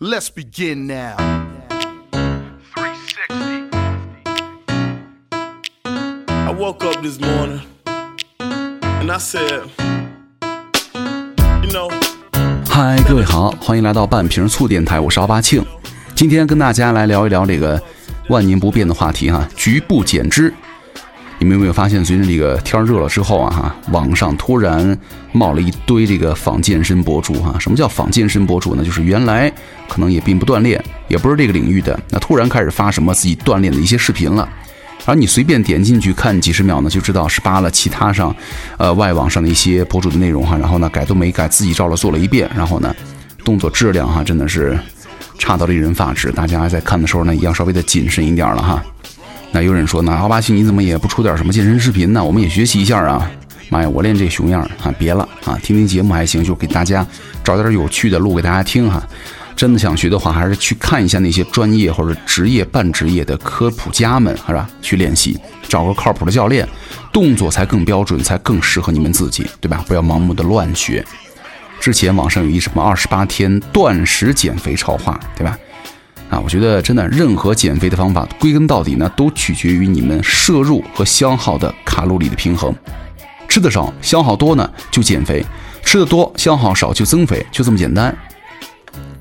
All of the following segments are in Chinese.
Let's begin now. 360. I woke up this morning and I said, you know, 嗨，各位好，欢迎来到半瓶醋电台，我是奥巴庆。今天跟大家来聊一聊这个万年不变的话题哈，局部减脂。 你们有没有发现，随着这个天热了之后啊哈，网上突然冒了一堆这个仿健身博主哈？什么叫仿健身博主呢？就是原来可能也并不锻炼，也不是这个领域的，那突然开始发什么自己锻炼的一些视频了。而你随便点进去看几十秒呢，就知道是扒了其他上，呃，外网上的一些博主的内容哈，然后呢改都没改，自己照了做了一遍，然后呢，动作质量哈真的是差到令人发指，大家在看的时候呢，也要稍微的谨慎一点了哈。那有人说呢，奥巴西你怎么也不出点什么健身视频呢？我们也学习一下啊！妈呀，我练这熊样啊，别了啊，听听节目还行，就给大家找点有趣的录给大家听哈。真的想学的话，还是去看一下那些专业或者职业、半职业的科普家们，是吧？去练习，找个靠谱的教练，动作才更标准，才更适合你们自己，对吧？不要盲目的乱学。之前网上有一什么二十八天断食减肥超话，对吧？啊，我觉得真的，任何减肥的方法，归根到底呢，都取决于你们摄入和消耗的卡路里的平衡。吃的少，消耗多呢就减肥；吃的多，消耗少就增肥，就这么简单。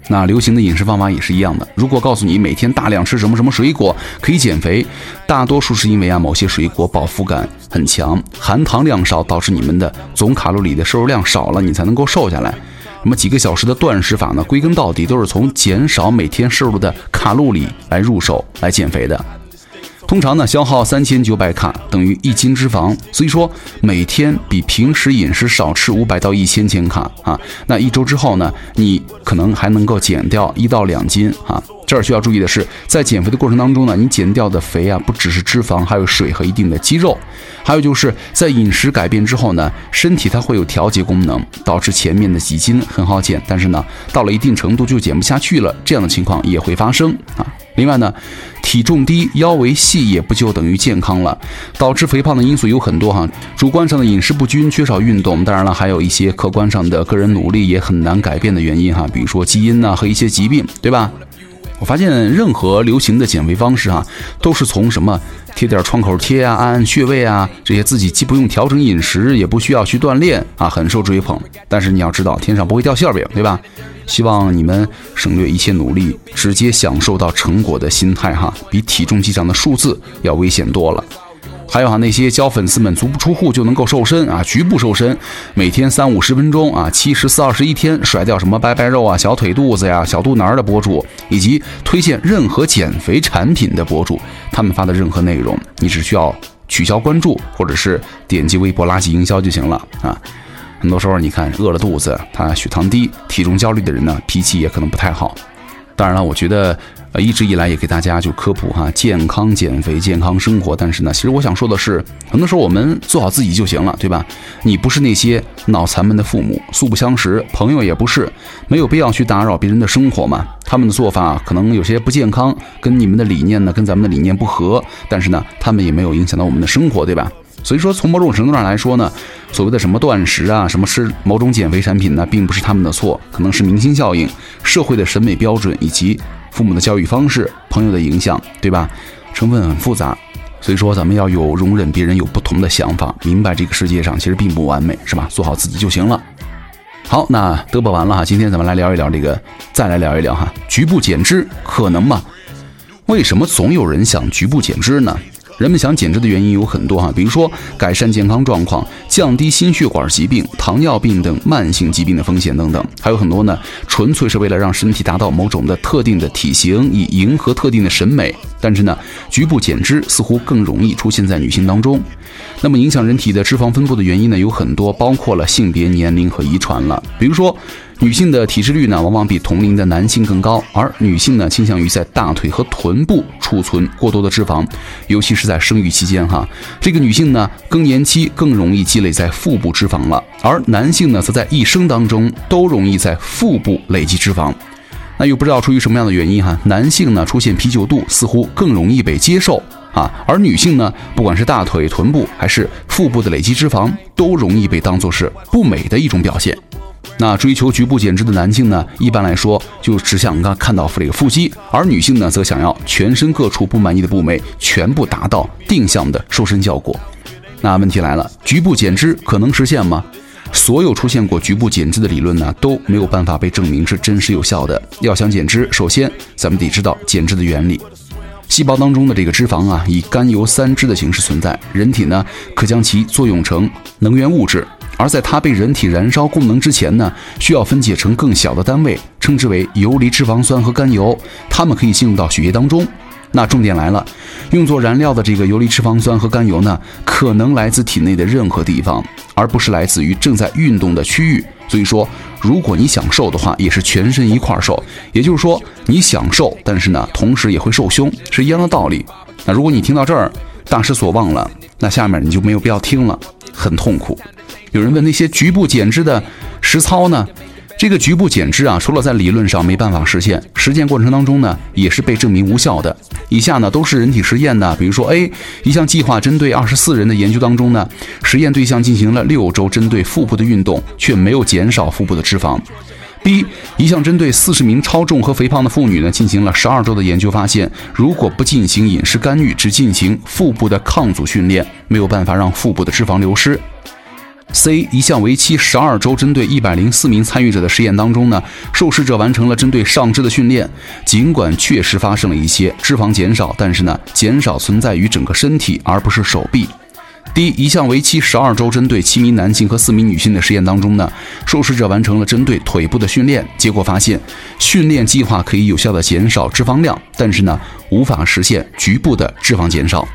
那流行的饮食方法也是一样的。如果告诉你每天大量吃什么什么水果可以减肥，大多数是因为啊某些水果饱腹感很强，含糖量少，导致你们的总卡路里的摄入量少了，你才能够瘦下来。那么几个小时的断食法呢？归根到底都是从减少每天摄入的卡路里来入手来减肥的。通常呢，消耗三千九百卡等于一斤脂肪，所以说每天比平时饮食少吃五百到一千千卡啊。那一周之后呢，你可能还能够减掉一到两斤啊。这儿需要注意的是，在减肥的过程当中呢，你减掉的肥啊，不只是脂肪，还有水和一定的肌肉。还有就是在饮食改变之后呢，身体它会有调节功能，导致前面的几斤很好减，但是呢，到了一定程度就减不下去了，这样的情况也会发生啊。另外呢，体重低、腰围细也不就等于健康了。导致肥胖的因素有很多哈，主观上的饮食不均、缺少运动，当然了，还有一些客观上的个人努力也很难改变的原因哈，比如说基因呐和一些疾病，对吧？我发现任何流行的减肥方式啊，都是从什么贴点创口贴啊、按按穴位啊这些自己既不用调整饮食，也不需要去锻炼啊，很受追捧。但是你要知道，天上不会掉馅饼，对吧？希望你们省略一切努力，直接享受到成果的心态哈，比体重计上的数字要危险多了。还有啊，那些教粉丝们足不出户就能够瘦身啊，局部瘦身，每天三五十分钟啊，七十四二十一天甩掉什么拜拜肉啊、小腿肚子呀、小肚腩的博主，以及推荐任何减肥产品的博主，他们发的任何内容，你只需要取消关注，或者是点击微博垃圾营销就行了啊。很多时候你看饿了肚子，他血糖低、体重焦虑的人呢，脾气也可能不太好。当然了，我觉得。呃，一直以来也给大家就科普哈，健康减肥、健康生活。但是呢，其实我想说的是，很多时候我们做好自己就行了，对吧？你不是那些脑残们的父母，素不相识，朋友也不是，没有必要去打扰别人的生活嘛。他们的做法可能有些不健康，跟你们的理念呢，跟咱们的理念不合。但是呢，他们也没有影响到我们的生活，对吧？所以说，从某种程度上来说呢，所谓的什么断食啊，什么吃某种减肥产品呢，并不是他们的错，可能是明星效应、社会的审美标准以及。父母的教育方式、朋友的影响，对吧？成分很复杂，所以说咱们要有容忍别人有不同的想法，明白这个世界上其实并不完美，是吧？做好自己就行了。好，那嘚啵完了哈，今天咱们来聊一聊这个，再来聊一聊哈，局部减脂可能吗？为什么总有人想局部减脂呢？人们想减脂的原因有很多哈，比如说改善健康状况、降低心血管疾病、糖尿病等慢性疾病的风险等等，还有很多呢，纯粹是为了让身体达到某种的特定的体型，以迎合特定的审美。但是呢，局部减脂似乎更容易出现在女性当中。那么影响人体的脂肪分布的原因呢，有很多，包括了性别、年龄和遗传了。比如说。女性的体脂率呢，往往比同龄的男性更高，而女性呢，倾向于在大腿和臀部储存过多的脂肪，尤其是在生育期间哈。这个女性呢，更年期更容易积累在腹部脂肪了，而男性呢，则在一生当中都容易在腹部累积脂肪。那又不知道出于什么样的原因哈，男性呢出现啤酒肚似乎更容易被接受啊，而女性呢，不管是大腿、臀部还是腹部的累积脂肪，都容易被当作是不美的一种表现。那追求局部减脂的男性呢，一般来说就只想看看到这个腹肌，而女性呢，则想要全身各处不满意的部位全部达到定向的瘦身效果。那问题来了，局部减脂可能实现吗？所有出现过局部减脂的理论呢，都没有办法被证明是真实有效的。要想减脂，首先咱们得知道减脂的原理。细胞当中的这个脂肪啊，以甘油三酯的形式存在，人体呢可将其作用成能源物质。而在它被人体燃烧供能之前呢，需要分解成更小的单位，称之为游离脂肪酸和甘油，它们可以进入到血液当中。那重点来了，用作燃料的这个游离脂肪酸和甘油呢，可能来自体内的任何地方，而不是来自于正在运动的区域。所以说，如果你想瘦的话，也是全身一块瘦。也就是说，你想瘦，但是呢，同时也会瘦胸，是一样的道理。那如果你听到这儿大失所望了，那下面你就没有必要听了，很痛苦。有人问那些局部减脂的实操呢？这个局部减脂啊，除了在理论上没办法实现，实践过程当中呢，也是被证明无效的。以下呢都是人体实验的，比如说 A 一项计划针对二十四人的研究当中呢，实验对象进行了六周针对腹部的运动，却没有减少腹部的脂肪。B 一项针对四十名超重和肥胖的妇女呢，进行了十二周的研究，发现如果不进行饮食干预，只进行腹部的抗阻训练，没有办法让腹部的脂肪流失。C 一项为期十二周、针对一百零四名参与者的实验当中呢，受试者完成了针对上肢的训练，尽管确实发生了一些脂肪减少，但是呢，减少存在于整个身体，而不是手臂。D 一项为期十二周、针对七名男性和四名女性的实验当中呢，受试者完成了针对腿部的训练，结果发现训练计划可以有效的减少脂肪量，但是呢，无法实现局部的脂肪减少。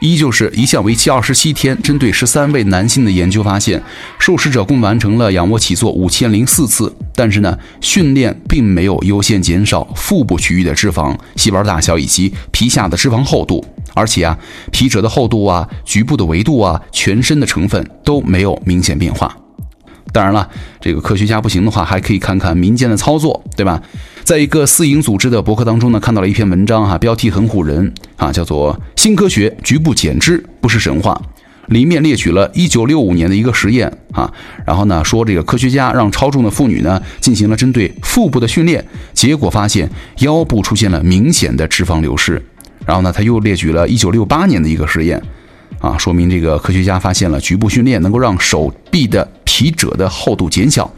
一就是一项为期二十七天，针对十三位男性的研究发现，受试者共完成了仰卧起坐五千零四次，但是呢，训练并没有优先减少腹部区域的脂肪、细胞大小以及皮下的脂肪厚度，而且啊，皮褶的厚度啊、局部的维度啊、全身的成分都没有明显变化。当然了，这个科学家不行的话，还可以看看民间的操作，对吧？在一个私营组织的博客当中呢，看到了一篇文章哈，标题很唬人啊，叫做《新科学局部减脂不是神话》，里面列举了一九六五年的一个实验啊，然后呢说这个科学家让超重的妇女呢进行了针对腹部的训练，结果发现腰部出现了明显的脂肪流失，然后呢他又列举了一九六八年的一个实验啊，说明这个科学家发现了局部训练能够让手臂的皮褶的厚度减小。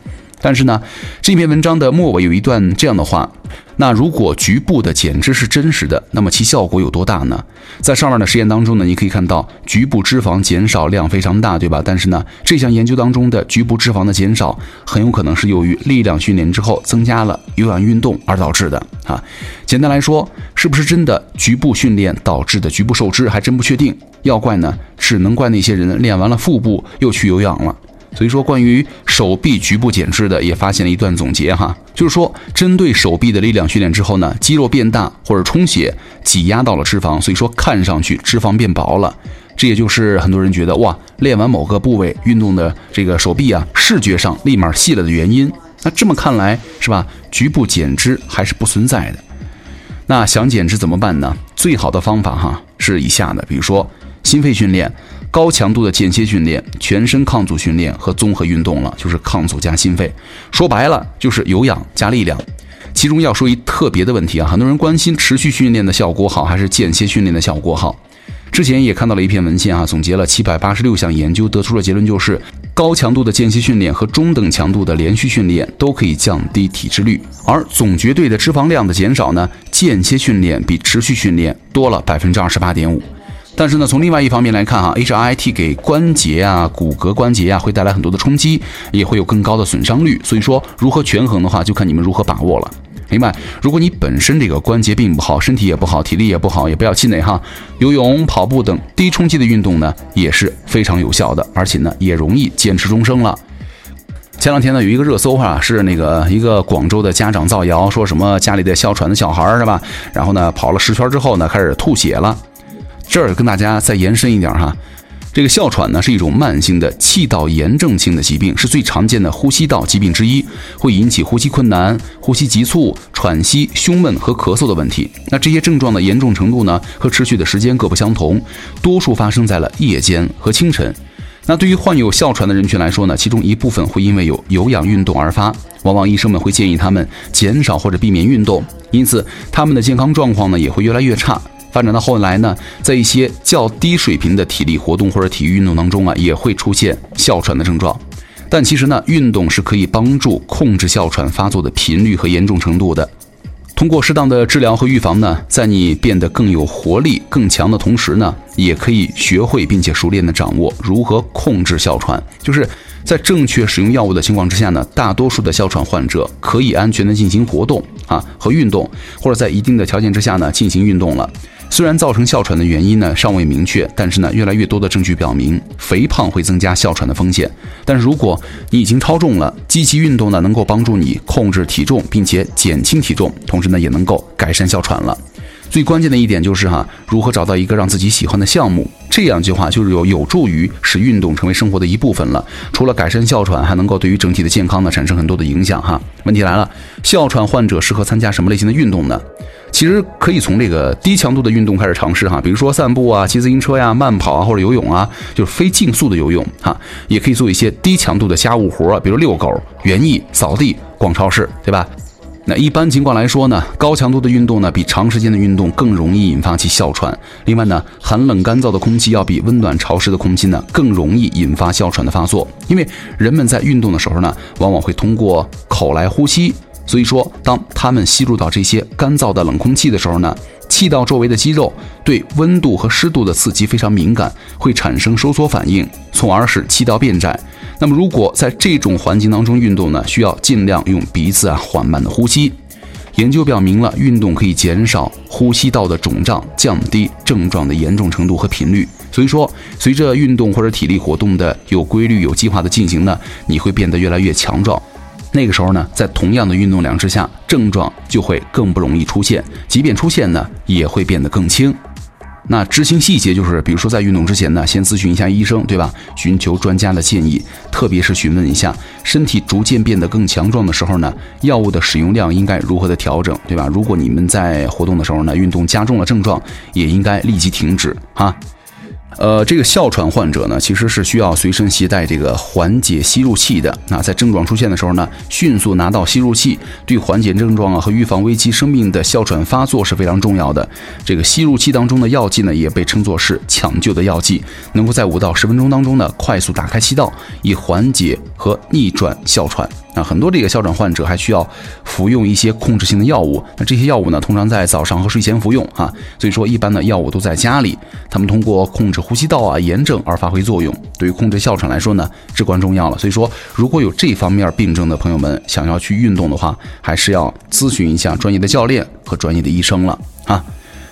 但是呢，这篇文章的末尾有一段这样的话：那如果局部的减脂是真实的，那么其效果有多大呢？在上面的实验当中呢，你可以看到局部脂肪减少量非常大，对吧？但是呢，这项研究当中的局部脂肪的减少很有可能是由于力量训练之后增加了有氧运动而导致的啊。简单来说，是不是真的局部训练导致的局部瘦脂还真不确定。要怪呢，只能怪那些人练完了腹部又去有氧了。所以说，关于手臂局部减脂的，也发现了一段总结哈，就是说，针对手臂的力量训练之后呢，肌肉变大或者充血，挤压到了脂肪，所以说看上去脂肪变薄了。这也就是很多人觉得哇，练完某个部位运动的这个手臂啊，视觉上立马细了的原因。那这么看来是吧？局部减脂还是不存在的。那想减脂怎么办呢？最好的方法哈是以下的，比如说心肺训练。高强度的间歇训练、全身抗阻训练和综合运动了，就是抗阻加心肺。说白了就是有氧加力量。其中要说一特别的问题啊，很多人关心持续训练的效果好还是间歇训练的效果好。之前也看到了一篇文献啊，总结了七百八十六项研究，得出了结论就是，高强度的间歇训练和中等强度的连续训练都可以降低体脂率，而总绝对的脂肪量的减少呢，间歇训练比持续训练多了百分之二十八点五。但是呢，从另外一方面来看哈，HIIT 给关节啊、骨骼关节啊会带来很多的冲击，也会有更高的损伤率。所以说，如何权衡的话，就看你们如何把握了。另外，如果你本身这个关节并不好，身体也不好，体力也不好，也不要气馁哈。游泳、跑步等低冲击的运动呢，也是非常有效的，而且呢，也容易坚持终生了。前两天呢，有一个热搜哈，是那个一个广州的家长造谣，说什么家里的哮喘的小孩是吧？然后呢，跑了十圈之后呢，开始吐血了。这儿跟大家再延伸一点哈，这个哮喘呢是一种慢性的气道炎症性的疾病，是最常见的呼吸道疾病之一，会引起呼吸困难、呼吸急促、喘息、胸闷和咳嗽的问题。那这些症状的严重程度呢和持续的时间各不相同，多数发生在了夜间和清晨。那对于患有哮喘的人群来说呢，其中一部分会因为有有氧运动而发，往往医生们会建议他们减少或者避免运动，因此他们的健康状况呢也会越来越差。发展到后来呢，在一些较低水平的体力活动或者体育运动当中啊，也会出现哮喘的症状。但其实呢，运动是可以帮助控制哮喘发作的频率和严重程度的。通过适当的治疗和预防呢，在你变得更有活力、更强的同时呢，也可以学会并且熟练的掌握如何控制哮喘。就是在正确使用药物的情况之下呢，大多数的哮喘患者可以安全的进行活动啊和运动，或者在一定的条件之下呢进行运动了。虽然造成哮喘的原因呢尚未明确，但是呢越来越多的证据表明，肥胖会增加哮喘的风险。但是如果你已经超重了，积极运动呢能够帮助你控制体重，并且减轻体重，同时呢也能够改善哮喘了。最关键的一点就是哈，如何找到一个让自己喜欢的项目，这样句话就是有有助于使运动成为生活的一部分了。除了改善哮喘，还能够对于整体的健康呢产生很多的影响哈。问题来了，哮喘患者适合参加什么类型的运动呢？其实可以从这个低强度的运动开始尝试哈，比如说散步啊、骑自行车呀、慢跑啊或者游泳啊，就是非竞速的游泳哈。也可以做一些低强度的家务活，比如遛狗、园艺、扫地、逛超市，对吧？那一般情况来说呢，高强度的运动呢，比长时间的运动更容易引发起哮喘。另外呢，寒冷干燥的空气要比温暖潮湿的空气呢，更容易引发哮喘的发作。因为人们在运动的时候呢，往往会通过口来呼吸。所以说，当他们吸入到这些干燥的冷空气的时候呢，气道周围的肌肉对温度和湿度的刺激非常敏感，会产生收缩反应，从而使气道变窄。那么，如果在这种环境当中运动呢，需要尽量用鼻子啊缓慢的呼吸。研究表明了，运动可以减少呼吸道的肿胀，降低症状的严重程度和频率。所以说，随着运动或者体力活动的有规律、有计划的进行呢，你会变得越来越强壮。那个时候呢，在同样的运动量之下，症状就会更不容易出现，即便出现呢，也会变得更轻。那执行细节就是，比如说在运动之前呢，先咨询一下医生，对吧？寻求专家的建议，特别是询问一下身体逐渐变得更强壮的时候呢，药物的使用量应该如何的调整，对吧？如果你们在活动的时候呢，运动加重了症状，也应该立即停止哈。呃，这个哮喘患者呢，其实是需要随身携带这个缓解吸入器的。那在症状出现的时候呢，迅速拿到吸入器，对缓解症状啊和预防危及生命的哮喘发作是非常重要的。这个吸入器当中的药剂呢，也被称作是抢救的药剂，能够在五到十分钟当中呢，快速打开气道，以缓解和逆转哮喘。那很多这个哮喘患者还需要服用一些控制性的药物。那这些药物呢，通常在早上和睡前服用哈。所以说，一般的药物都在家里。他们通过控制呼吸道啊炎症而发挥作用，对于控制哮喘来说呢，至关重要了。所以说，如果有这方面病症的朋友们想要去运动的话，还是要咨询一下专业的教练和专业的医生了啊。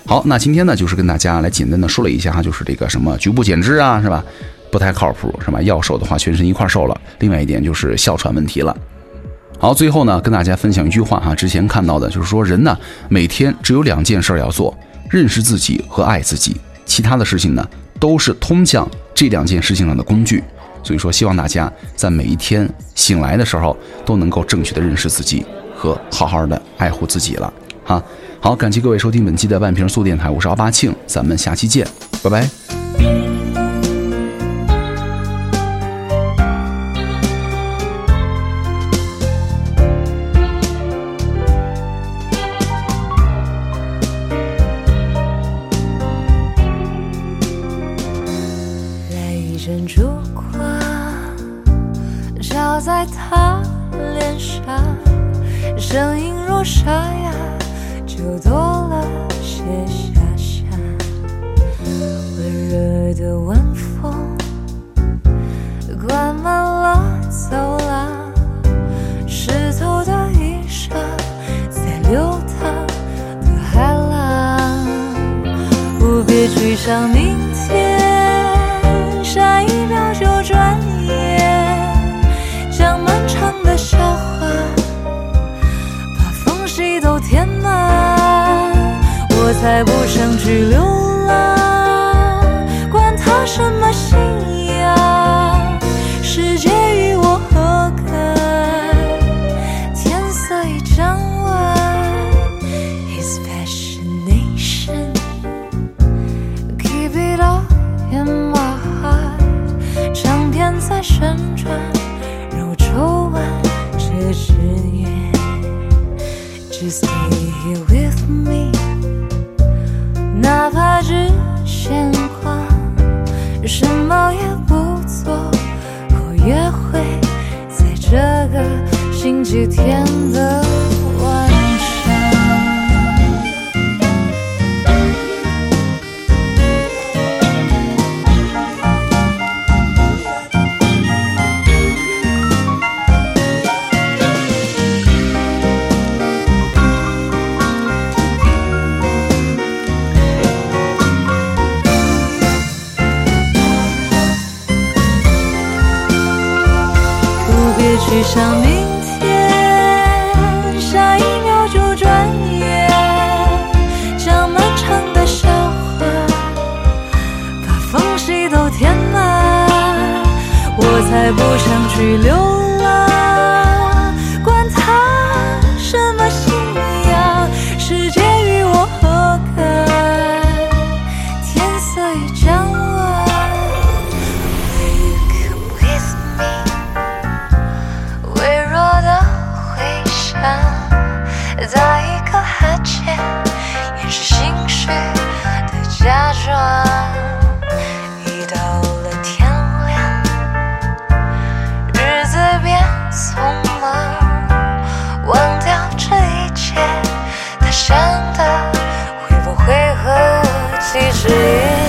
好，那今天呢，就是跟大家来简单的说了一下哈，就是这个什么局部减脂啊，是吧？不太靠谱是吧？要瘦的话，全身一块瘦了。另外一点就是哮喘问题了。好，最后呢，跟大家分享一句话哈，之前看到的就是说，人呢每天只有两件事要做：认识自己和爱自己。其他的事情呢，都是通向这两件事情上的工具。所以说，希望大家在每一天醒来的时候，都能够正确的认识自己和好好的爱护自己了。哈，好，感谢各位收听本期的半瓶醋电台，我是奥巴庆，咱们下期见，拜拜。沾烛光照在他脸上，声音若沙哑，就多了些遐想。温热的晚风，灌满了走廊，湿透的衣裳在流淌的海浪。不必去想你才不想去流浪，管他什么不必去想明天，下一秒就转眼。将漫长的笑话，把缝隙都填满。我才不想去流切，他想的会不会和我其实一样？